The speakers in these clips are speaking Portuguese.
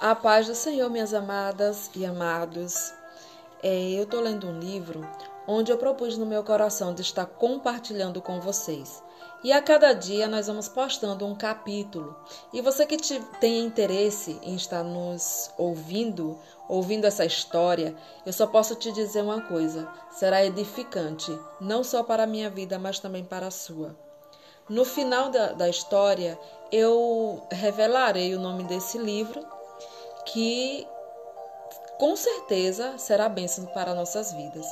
A paz do Senhor, minhas amadas e amados. É, eu estou lendo um livro onde eu propus no meu coração de estar compartilhando com vocês. E a cada dia nós vamos postando um capítulo. E você que te, tem interesse em estar nos ouvindo, ouvindo essa história, eu só posso te dizer uma coisa: será edificante, não só para a minha vida, mas também para a sua. No final da, da história, eu revelarei o nome desse livro que com certeza será bênção para nossas vidas.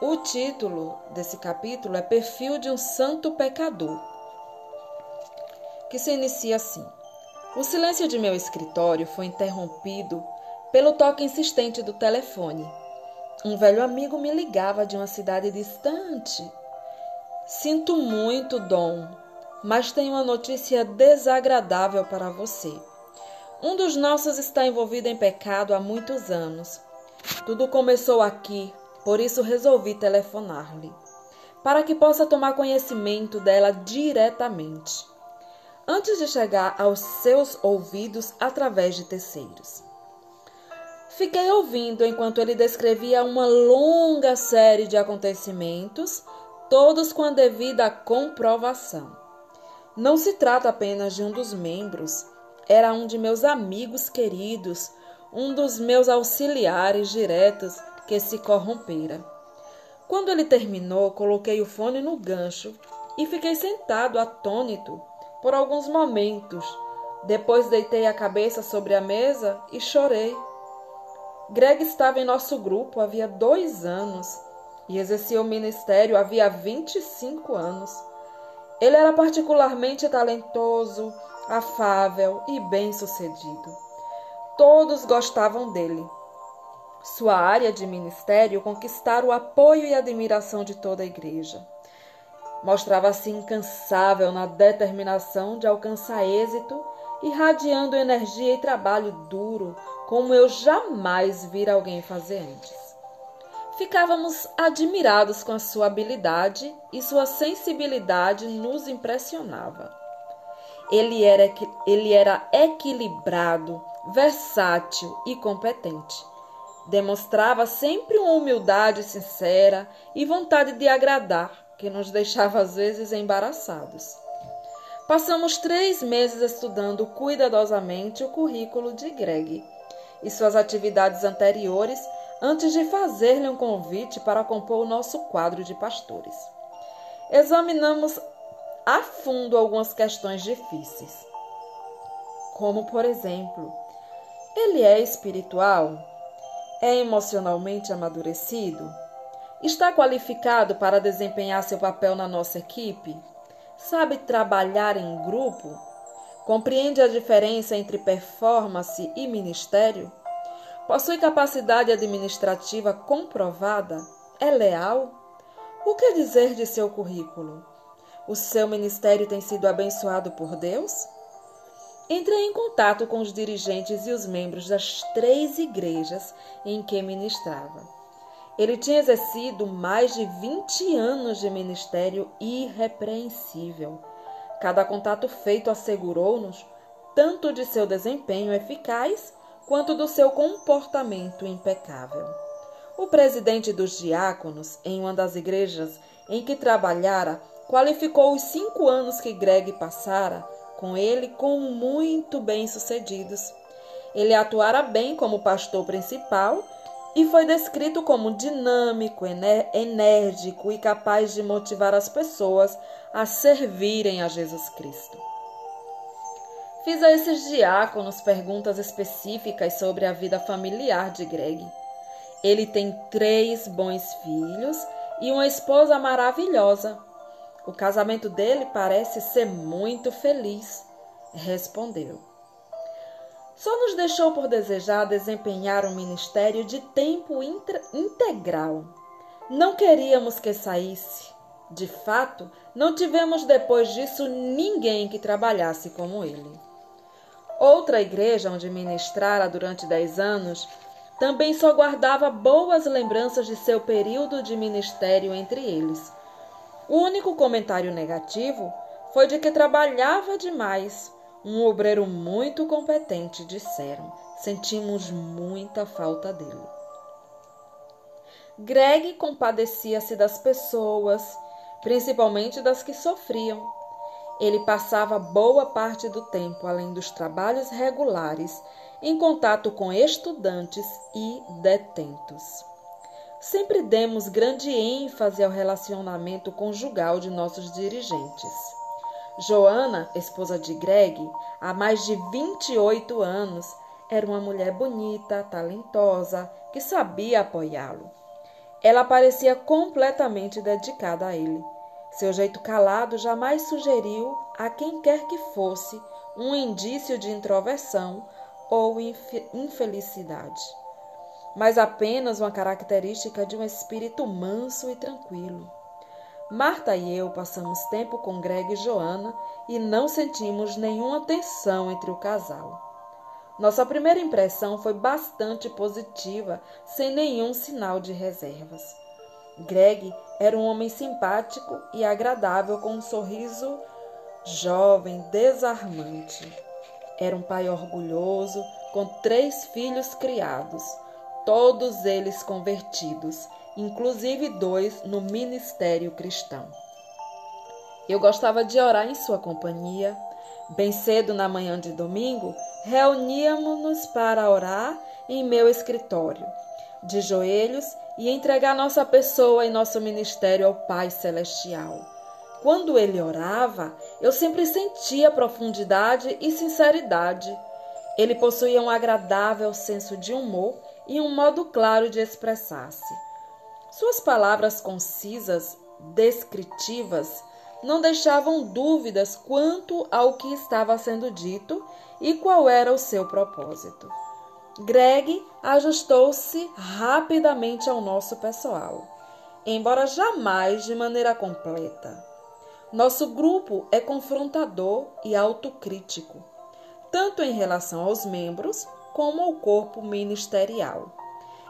O título desse capítulo é Perfil de um Santo Pecador, que se inicia assim: O silêncio de meu escritório foi interrompido pelo toque insistente do telefone. Um velho amigo me ligava de uma cidade distante. Sinto muito, Dom, mas tenho uma notícia desagradável para você. Um dos nossos está envolvido em pecado há muitos anos. Tudo começou aqui, por isso resolvi telefonar-lhe, para que possa tomar conhecimento dela diretamente, antes de chegar aos seus ouvidos através de terceiros. Fiquei ouvindo enquanto ele descrevia uma longa série de acontecimentos, todos com a devida comprovação. Não se trata apenas de um dos membros era um de meus amigos queridos, um dos meus auxiliares diretos que se corrompera. Quando ele terminou, coloquei o fone no gancho e fiquei sentado atônito por alguns momentos. Depois deitei a cabeça sobre a mesa e chorei. Greg estava em nosso grupo havia dois anos e exercia o ministério havia 25 anos. Ele era particularmente talentoso, afável e bem-sucedido. Todos gostavam dele. Sua área de ministério conquistara o apoio e admiração de toda a igreja. Mostrava-se incansável na determinação de alcançar êxito, irradiando energia e trabalho duro, como eu jamais vira alguém fazer antes. Ficávamos admirados com a sua habilidade e sua sensibilidade nos impressionava. Ele era, ele era equilibrado, versátil e competente. Demonstrava sempre uma humildade sincera e vontade de agradar, que nos deixava às vezes embaraçados. Passamos três meses estudando cuidadosamente o currículo de Greg e suas atividades anteriores antes de fazer-lhe um convite para compor o nosso quadro de pastores. Examinamos a fundo algumas questões difíceis. Como, por exemplo, ele é espiritual? É emocionalmente amadurecido? Está qualificado para desempenhar seu papel na nossa equipe? Sabe trabalhar em grupo? Compreende a diferença entre performance e ministério? Possui capacidade administrativa comprovada? É leal? O que dizer de seu currículo? O seu ministério tem sido abençoado por Deus? Entrei em contato com os dirigentes e os membros das três igrejas em que ministrava. Ele tinha exercido mais de 20 anos de ministério irrepreensível. Cada contato feito assegurou-nos tanto de seu desempenho eficaz quanto do seu comportamento impecável. O presidente dos diáconos, em uma das igrejas em que trabalhara, qualificou os cinco anos que Greg passara com ele como muito bem-sucedidos. Ele atuara bem como pastor principal e foi descrito como dinâmico, enérgico e capaz de motivar as pessoas a servirem a Jesus Cristo. Fiz a esses diáconos perguntas específicas sobre a vida familiar de Greg. Ele tem três bons filhos e uma esposa maravilhosa, o casamento dele parece ser muito feliz, respondeu. Só nos deixou por desejar desempenhar um ministério de tempo integral. Não queríamos que saísse. De fato, não tivemos depois disso ninguém que trabalhasse como ele. Outra igreja onde ministrara durante dez anos também só guardava boas lembranças de seu período de ministério entre eles o único comentário negativo foi de que trabalhava demais, Um obreiro muito competente, disseram. Sentimos muita falta dele. Greg compadecia-se das pessoas, principalmente das que sofriam. Ele passava boa parte do tempo, além dos trabalhos regulares, em contato com estudantes e detentos. Sempre demos grande ênfase ao relacionamento conjugal de nossos dirigentes. Joana, esposa de Greg, há mais de 28 anos, era uma mulher bonita, talentosa, que sabia apoiá-lo. Ela parecia completamente dedicada a ele. Seu jeito calado jamais sugeriu a quem quer que fosse um indício de introversão ou infelicidade, mas apenas uma característica de um espírito manso e tranquilo. Marta e eu passamos tempo com Greg e Joana e não sentimos nenhuma tensão entre o casal. Nossa primeira impressão foi bastante positiva, sem nenhum sinal de reservas. Greg era um homem simpático e agradável, com um sorriso jovem, desarmante. Era um pai orgulhoso, com três filhos criados, todos eles convertidos, inclusive dois no ministério cristão. Eu gostava de orar em sua companhia. Bem cedo na manhã de domingo, reuníamos-nos para orar em meu escritório, de joelhos e entregar nossa pessoa e nosso ministério ao Pai Celestial. Quando ele orava, eu sempre sentia profundidade e sinceridade. Ele possuía um agradável senso de humor e um modo claro de expressar-se. Suas palavras concisas, descritivas, não deixavam dúvidas quanto ao que estava sendo dito e qual era o seu propósito. Greg ajustou-se rapidamente ao nosso pessoal, embora jamais de maneira completa. Nosso grupo é confrontador e autocrítico, tanto em relação aos membros como ao corpo ministerial.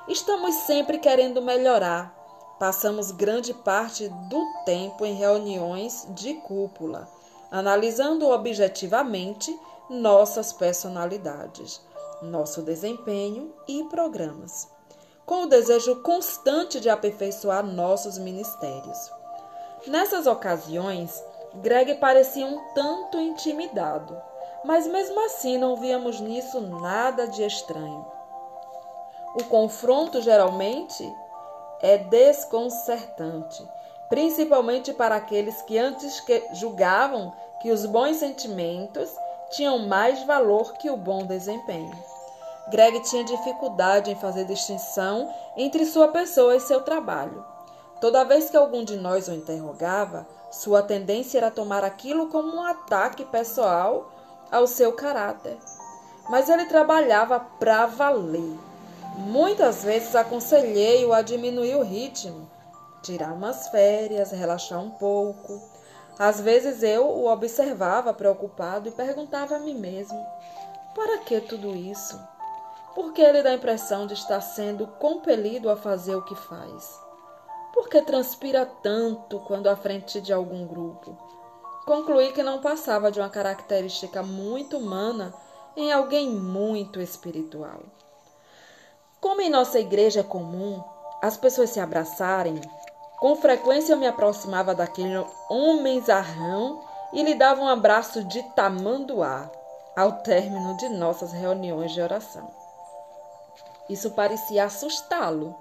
Estamos sempre querendo melhorar. Passamos grande parte do tempo em reuniões de cúpula, analisando objetivamente nossas personalidades nosso desempenho e programas, com o desejo constante de aperfeiçoar nossos ministérios. Nessas ocasiões, Greg parecia um tanto intimidado, mas mesmo assim não víamos nisso nada de estranho. O confronto geralmente é desconcertante, principalmente para aqueles que antes que julgavam que os bons sentimentos tinham mais valor que o bom desempenho. Greg tinha dificuldade em fazer distinção entre sua pessoa e seu trabalho. Toda vez que algum de nós o interrogava, sua tendência era tomar aquilo como um ataque pessoal ao seu caráter. Mas ele trabalhava para valer. Muitas vezes aconselhei-o a diminuir o ritmo, tirar umas férias, relaxar um pouco. Às vezes eu o observava preocupado e perguntava a mim mesmo: para que tudo isso? Por que ele dá a impressão de estar sendo compelido a fazer o que faz? Por que transpira tanto quando à frente de algum grupo? Concluí que não passava de uma característica muito humana em alguém muito espiritual. Como em nossa igreja é comum as pessoas se abraçarem, com frequência eu me aproximava daquele homem zarrão e lhe dava um abraço de tamanduá ao término de nossas reuniões de oração. Isso parecia assustá-lo.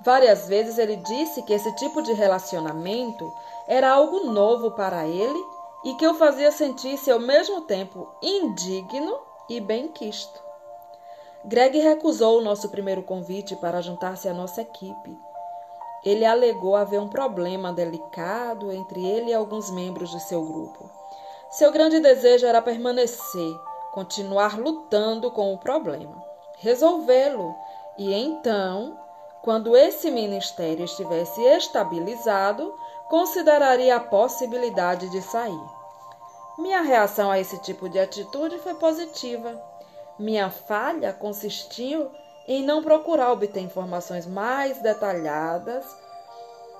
Várias vezes ele disse que esse tipo de relacionamento era algo novo para ele e que o fazia sentir-se ao mesmo tempo indigno e bem-quisto. Greg recusou o nosso primeiro convite para juntar-se à nossa equipe ele alegou haver um problema delicado entre ele e alguns membros de seu grupo. Seu grande desejo era permanecer, continuar lutando com o problema, resolvê-lo e então, quando esse ministério estivesse estabilizado, consideraria a possibilidade de sair. Minha reação a esse tipo de atitude foi positiva. Minha falha consistiu em não procurar obter informações mais detalhadas.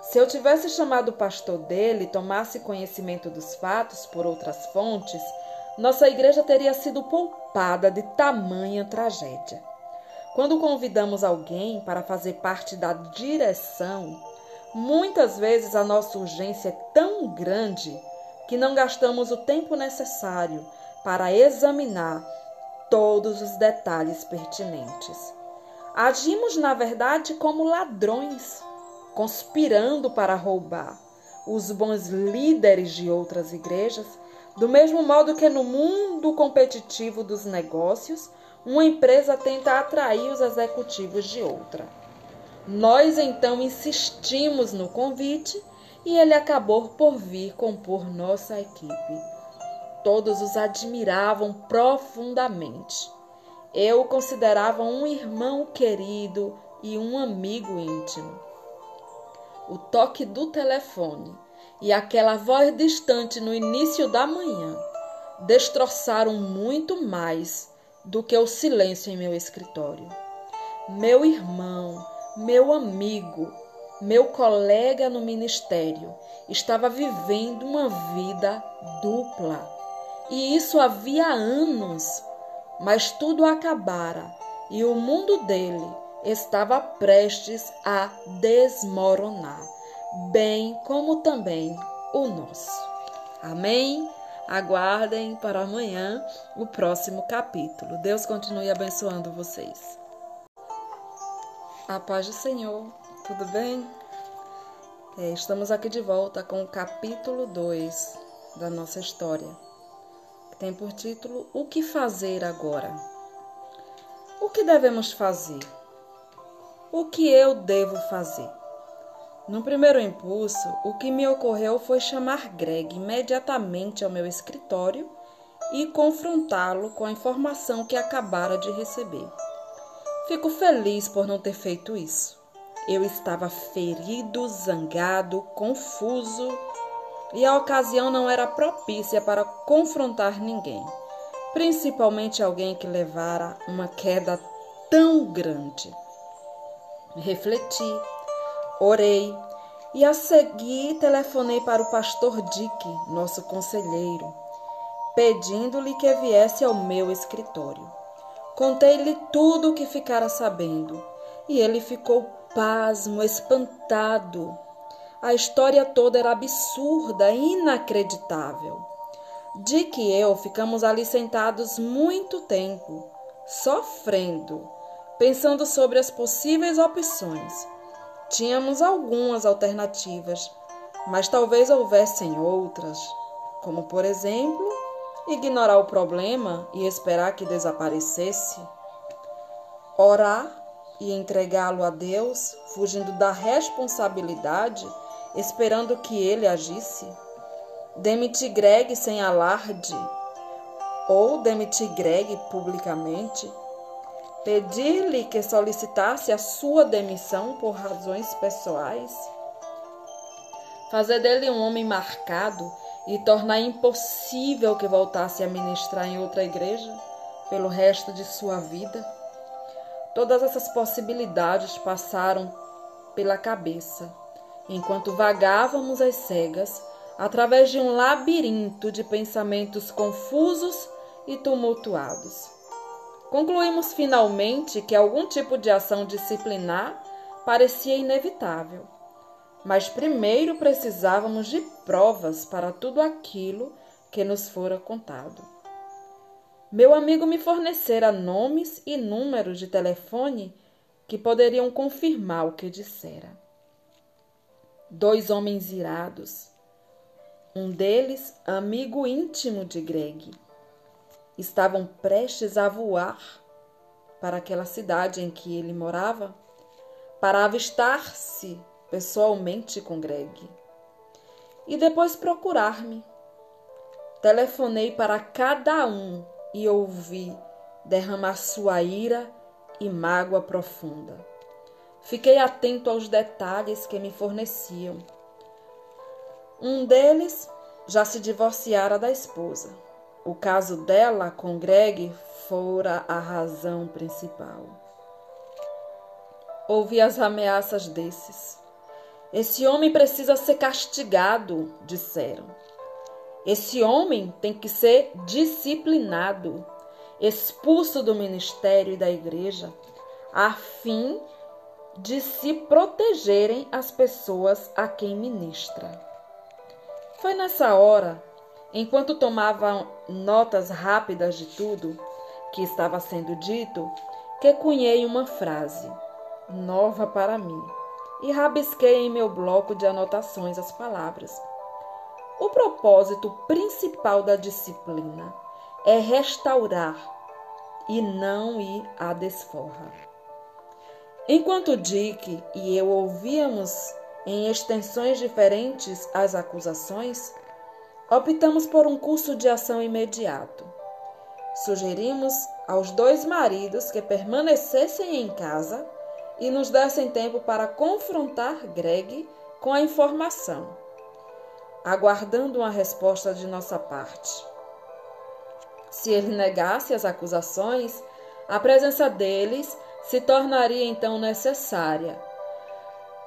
Se eu tivesse chamado o pastor dele e tomasse conhecimento dos fatos por outras fontes, nossa igreja teria sido poupada de tamanha tragédia. Quando convidamos alguém para fazer parte da direção, muitas vezes a nossa urgência é tão grande que não gastamos o tempo necessário para examinar todos os detalhes pertinentes. Agimos, na verdade, como ladrões, conspirando para roubar os bons líderes de outras igrejas, do mesmo modo que no mundo competitivo dos negócios, uma empresa tenta atrair os executivos de outra. Nós então insistimos no convite e ele acabou por vir compor nossa equipe. Todos os admiravam profundamente. Eu o considerava um irmão querido e um amigo íntimo. O toque do telefone e aquela voz distante no início da manhã destroçaram muito mais do que o silêncio em meu escritório. Meu irmão, meu amigo, meu colega no ministério estava vivendo uma vida dupla. E isso havia anos, mas tudo acabara e o mundo dele estava prestes a desmoronar, bem como também o nosso. Amém? Aguardem para amanhã o próximo capítulo. Deus continue abençoando vocês. A paz do Senhor, tudo bem? É, estamos aqui de volta com o capítulo 2 da nossa história, que tem por título O que fazer agora? O que devemos fazer? O que eu devo fazer? No primeiro impulso, o que me ocorreu foi chamar Greg imediatamente ao meu escritório e confrontá-lo com a informação que acabara de receber. Fico feliz por não ter feito isso. Eu estava ferido, zangado, confuso e a ocasião não era propícia para confrontar ninguém, principalmente alguém que levara uma queda tão grande. Refleti Orei e a seguir telefonei para o pastor Dick, nosso conselheiro, pedindo-lhe que viesse ao meu escritório. Contei-lhe tudo o que ficara sabendo e ele ficou pasmo, espantado. A história toda era absurda, inacreditável. Dick e eu ficamos ali sentados muito tempo, sofrendo, pensando sobre as possíveis opções. Tínhamos algumas alternativas, mas talvez houvessem outras, como por exemplo, ignorar o problema e esperar que desaparecesse, orar e entregá-lo a Deus, fugindo da responsabilidade, esperando que ele agisse, demitir Greg sem alarde ou demitir Greg publicamente pedir-lhe que solicitasse a sua demissão por razões pessoais, fazer dele um homem marcado e tornar impossível que voltasse a ministrar em outra igreja pelo resto de sua vida. Todas essas possibilidades passaram pela cabeça enquanto vagávamos às cegas através de um labirinto de pensamentos confusos e tumultuados. Concluímos finalmente que algum tipo de ação disciplinar parecia inevitável. Mas primeiro precisávamos de provas para tudo aquilo que nos fora contado. Meu amigo me fornecera nomes e números de telefone que poderiam confirmar o que dissera. Dois homens irados, um deles amigo íntimo de Greg estavam prestes a voar para aquela cidade em que ele morava, para avistar-se pessoalmente com Greg e depois procurar-me. Telefonei para cada um e ouvi derramar sua ira e mágoa profunda. Fiquei atento aos detalhes que me forneciam. Um deles já se divorciara da esposa. O caso dela com Greg fora a razão principal. Ouvi as ameaças desses. Esse homem precisa ser castigado, disseram. Esse homem tem que ser disciplinado, expulso do ministério e da igreja, a fim de se protegerem as pessoas a quem ministra. Foi nessa hora, enquanto tomava notas rápidas de tudo que estava sendo dito, que cunhei uma frase nova para mim e rabisquei em meu bloco de anotações as palavras. O propósito principal da disciplina é restaurar e não ir à desforra. Enquanto Dick e eu ouvíamos em extensões diferentes as acusações, optamos por um curso de ação imediato. Sugerimos aos dois maridos que permanecessem em casa e nos dessem tempo para confrontar Greg com a informação, aguardando uma resposta de nossa parte. Se ele negasse as acusações, a presença deles se tornaria então necessária.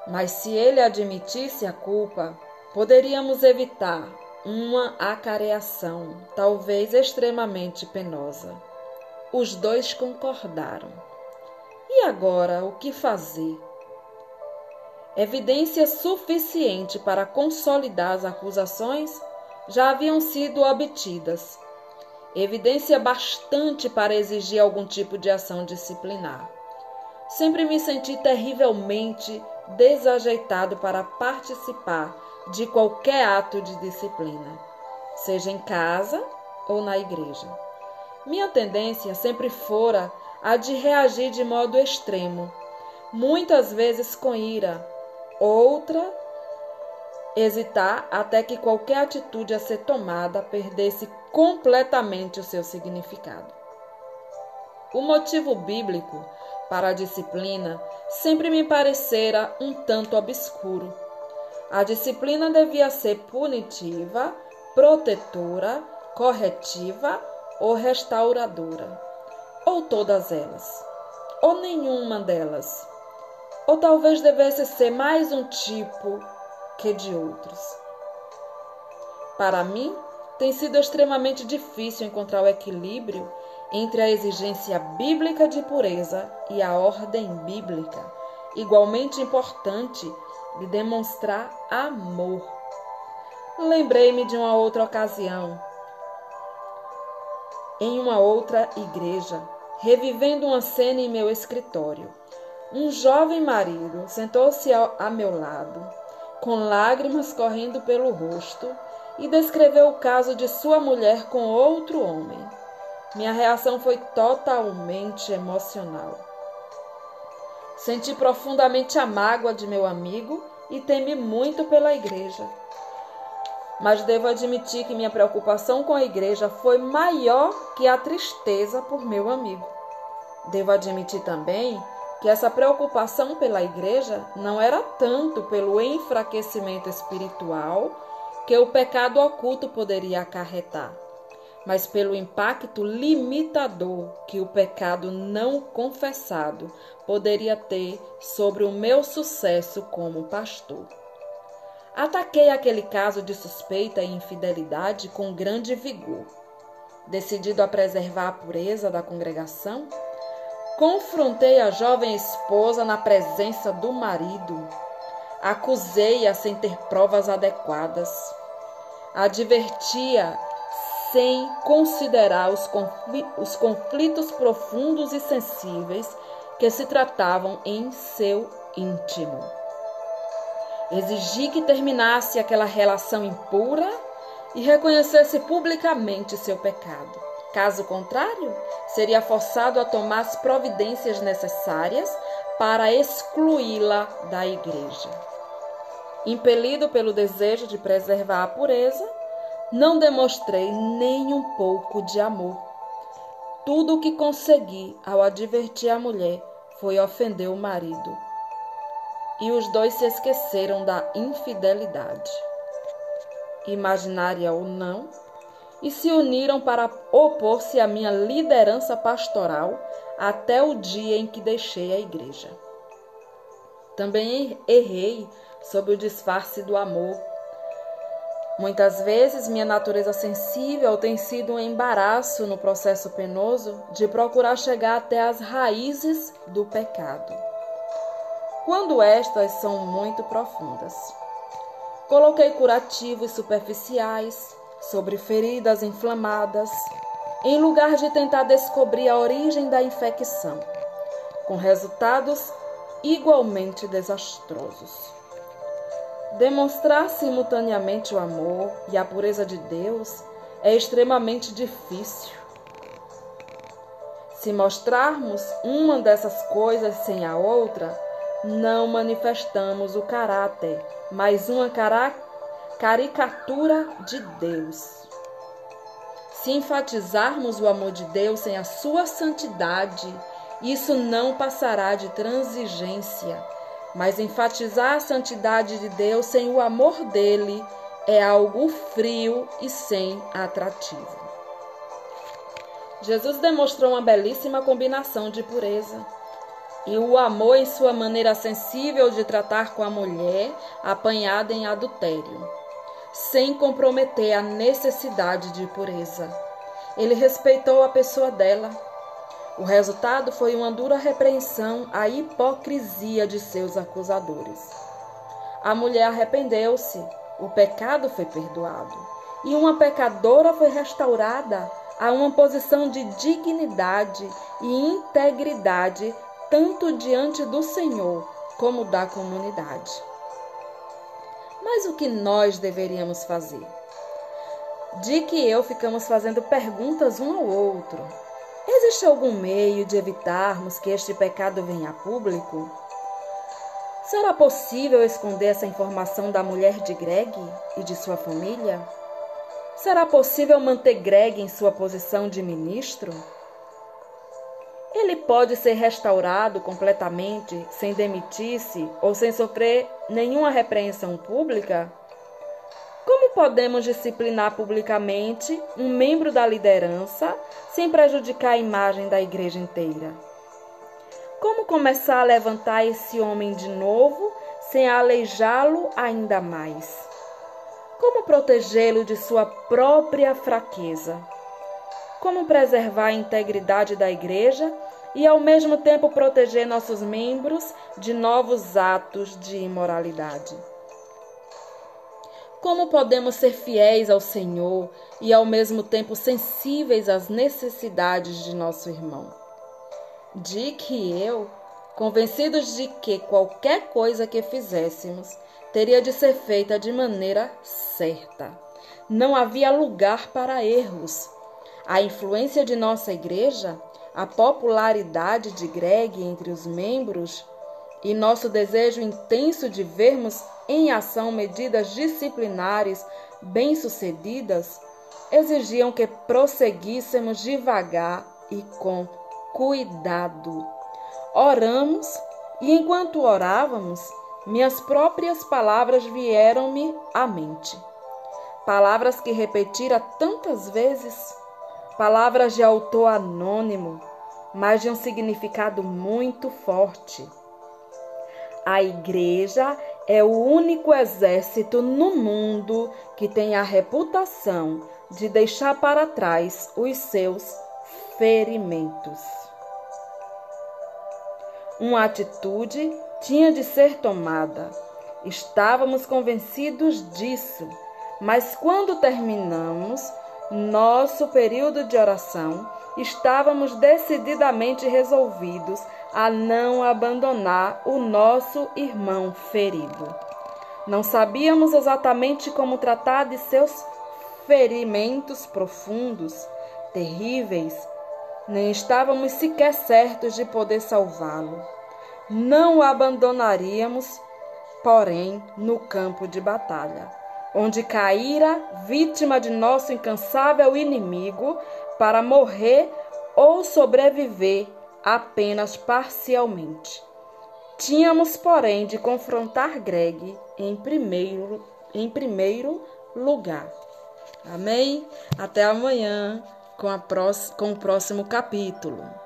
Mas se ele admitisse a culpa, poderíamos evitar uma acareação, talvez extremamente penosa. Os dois concordaram. E agora, o que fazer? Evidência suficiente para consolidar as acusações já haviam sido obtidas. Evidência bastante para exigir algum tipo de ação disciplinar. Sempre me senti terrivelmente desajeitado para participar de qualquer ato de disciplina, seja em casa ou na igreja. Minha tendência sempre fora a de reagir de modo extremo, muitas vezes com ira, outra hesitar até que qualquer atitude a ser tomada perdesse completamente o seu significado. O motivo bíblico para a disciplina sempre me parecera um tanto obscuro. A disciplina devia ser punitiva, protetora, corretiva ou restauradora. Ou todas elas, ou nenhuma delas, ou talvez devesse ser mais um tipo que de outros. Para mim, tem sido extremamente difícil encontrar o equilíbrio entre a exigência bíblica de pureza e a ordem bíblica, igualmente importante, de demonstrar amor. Lembrei-me de uma outra ocasião em uma outra igreja, revivendo uma cena em meu escritório. Um jovem marido sentou-se a meu lado, com lágrimas correndo pelo rosto, e descreveu o caso de sua mulher com outro homem. Minha reação foi totalmente emocional. Senti profundamente a mágoa de meu amigo e temi muito pela igreja mas devo admitir que minha preocupação com a igreja foi maior que a tristeza por meu amigo. Devo admitir também que essa preocupação pela igreja não era tanto pelo enfraquecimento espiritual que o pecado oculto poderia acarretar, mas pelo impacto limitador que o pecado não confessado poderia ter sobre o meu sucesso como pastor. Ataquei aquele caso de suspeita e infidelidade com grande vigor. Decidido a preservar a pureza da congregação, confrontei a jovem esposa na presença do marido. Acusei-a sem ter provas adequadas. Advertia sem considerar os conflitos profundos e sensíveis que se tratavam em seu íntimo. Exigi que terminasse aquela relação impura e reconhecesse publicamente seu pecado. Caso contrário, seria forçado a tomar as providências necessárias para excluí-la da igreja. Impelido pelo desejo de preservar a pureza, não demonstrei nem um pouco de amor. Tudo o que consegui ao advertir a mulher foi ofender o marido e os dois se esqueceram da infidelidade, imaginária ou não, e se uniram para opor-se à minha liderança pastoral até o dia em que deixei a igreja. Também errei sob o disfarce do amor. Muitas vezes minha natureza sensível tem sido um embaraço no processo penoso de procurar chegar até as raízes do pecado, quando estas são muito profundas. Coloquei curativos superficiais sobre feridas inflamadas, em lugar de tentar descobrir a origem da infecção, com resultados igualmente desastrosos. Demonstrar simultaneamente o amor e a pureza de Deus é extremamente difícil. Se mostrarmos uma dessas coisas sem a outra, não manifestamos o caráter, mas uma caricatura de Deus. Se enfatizarmos o amor de Deus sem a sua santidade, isso não passará de transigência mas enfatizar a santidade de Deus sem o amor dele é algo frio e sem atrativo. Jesus demonstrou uma belíssima combinação de pureza e o amor em sua maneira sensível de tratar com a mulher apanhada em adultério, sem comprometer a necessidade de pureza. Ele respeitou a pessoa dela o resultado foi uma dura repreensão à hipocrisia de seus acusadores. A mulher arrependeu-se, o pecado foi perdoado, e uma pecadora foi restaurada a uma posição de dignidade e integridade, tanto diante do Senhor como da comunidade. Mas o que nós deveríamos fazer? De que eu ficamos fazendo perguntas um ao outro Existe algum meio de evitarmos que este pecado venha a público? Será possível esconder essa informação da mulher de Greg e de sua família? Será possível manter Greg em sua posição de ministro? Ele pode ser restaurado completamente sem demitir-se ou sem sofrer nenhuma repreensão pública? Como podemos disciplinar publicamente um membro da liderança sem prejudicar a imagem da igreja inteira? Como começar a levantar esse homem de novo sem aleijá-lo ainda mais? Como protegê-lo de sua própria fraqueza? Como preservar a integridade da igreja e ao mesmo tempo proteger nossos membros de novos atos de imoralidade? Como podemos ser fiéis ao Senhor e ao mesmo tempo sensíveis às necessidades de nosso irmão? Dick e eu, convencidos de que qualquer coisa que fizéssemos teria de ser feita de maneira certa. Não havia lugar para erros. A influência de nossa igreja, a popularidade de Greg entre os membros e nosso desejo intenso de vermos em ação medidas disciplinares bem-sucedidas, exigiam que prosseguíssemos devagar e com cuidado. Oramos e enquanto orávamos, minhas próprias palavras vieram-me à mente. Palavras que repetira tantas vezes, palavras de autor anônimo, mas de um significado muito forte. A igreja é o único exército no mundo que tem a reputação de deixar para trás os seus ferimentos. Uma atitude tinha de ser tomada. Estávamos convencidos disso, mas quando terminamos nosso período de oração, estávamos decididamente resolvidos a não abandonar o nosso irmão ferido. Não sabíamos exatamente como tratar de seus ferimentos profundos, terríveis, nem estávamos sequer certos de poder salvá-lo. Não o abandonaríamos, porém, no campo de batalha, onde caíra vítima de nosso incansável inimigo para morrer ou sobreviver apenas parcialmente. Tínhamos, porém, de confrontar Greg em primeiro, em primeiro lugar. Amém? Até amanhã com, a com o próximo capítulo.